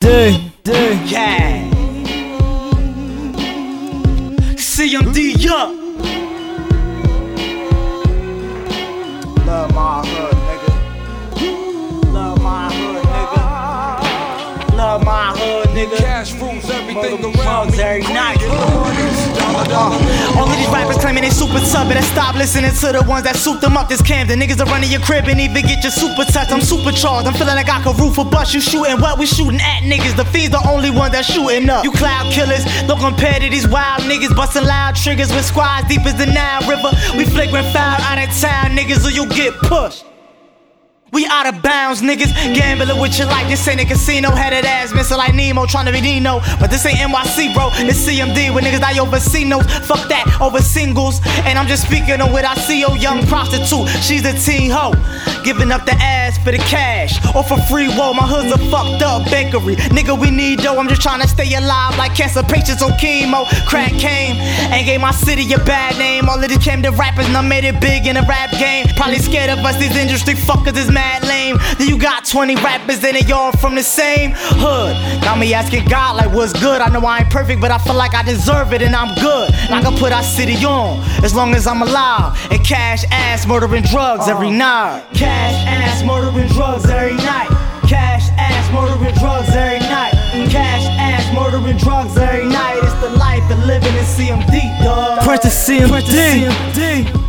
D, D. Yeah. CMD up. Cash rules everything around me. every night. All of these rappers claiming they super tough, better stop listening to the ones that suit them up. This Camden niggas are running your crib and even get your super touch. I'm supercharged. I'm feeling like I could roof a bus. You shooting what? We shooting at niggas. The fiends the only one that's shooting up. You cloud killers, don't compare to these wild niggas busting loud triggers with squads deep as the Nile River. We flagrant foul out of town niggas, or you'll get pushed. We out of bounds, niggas. Gambling with your life. This ain't a casino. Headed ass, missing like Nemo, trying to be Dino. But this ain't NYC, bro. This CMD with niggas die over C notes. Fuck that, over singles. And I'm just speaking of what I see. Oh, young prostitute. She's a teen hoe. Giving up the ass for the cash. Or for free, whoa. My hood's a fucked up bakery. Nigga, we need dough. I'm just trying to stay alive like cancer patients on chemo. Crack came and gave my city a bad name. All of these Camden rappers and I made it big in the rap game. Probably scared of us, these industry fuckers is mad lame. Then you got 20 rappers and they all from the same hood. Got me asking God like what's good. I know I ain't perfect, but I feel like I deserve it and I'm good. And I can put our city on as long as I'm alive. And cash ass murdering drugs every uh. night. Cash ass murdering drugs every night. Cash ass murdering drugs every night. Cash ass murdering drugs every night. It's the life of living in CMD, dog. Press the CMD. CMD.